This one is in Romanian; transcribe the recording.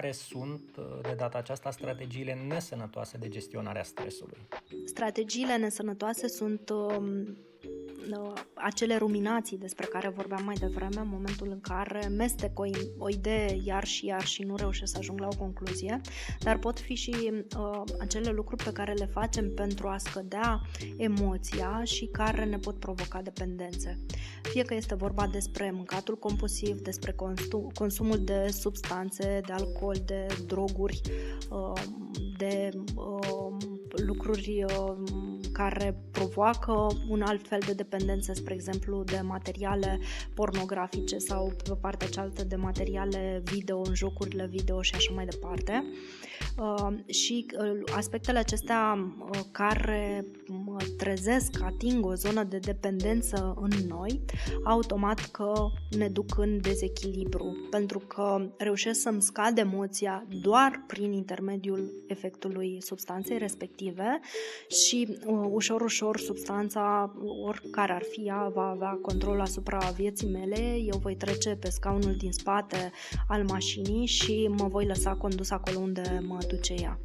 care sunt de data aceasta strategiile nesănătoase de gestionare a stresului? Strategiile nesănătoase sunt um, Uh, acele ruminații despre care vorbeam mai devreme, în momentul în care mestec o, o idee iar și iar și nu reușesc să ajung la o concluzie, dar pot fi și uh, acele lucruri pe care le facem pentru a scădea emoția și care ne pot provoca dependențe. Fie că este vorba despre mâncatul compulsiv, despre consum, consumul de substanțe, de alcool, de droguri, uh, de uh, lucruri uh, care provoacă un alt fel de dependență, spre exemplu, de materiale pornografice sau pe partea cealaltă de materiale video în jocurile video și așa mai departe. Uh, și uh, aspectele acestea uh, care mă trezesc, ating o zonă de dependență în noi, automat că ne duc în dezechilibru, pentru că reușesc să-mi scad emoția doar prin intermediul efectului substanței respective și ușor, ușor substanța, oricare ar fi ea, va avea control asupra vieții mele, eu voi trece pe scaunul din spate al mașinii și mă voi lăsa condus acolo unde mă duce ea.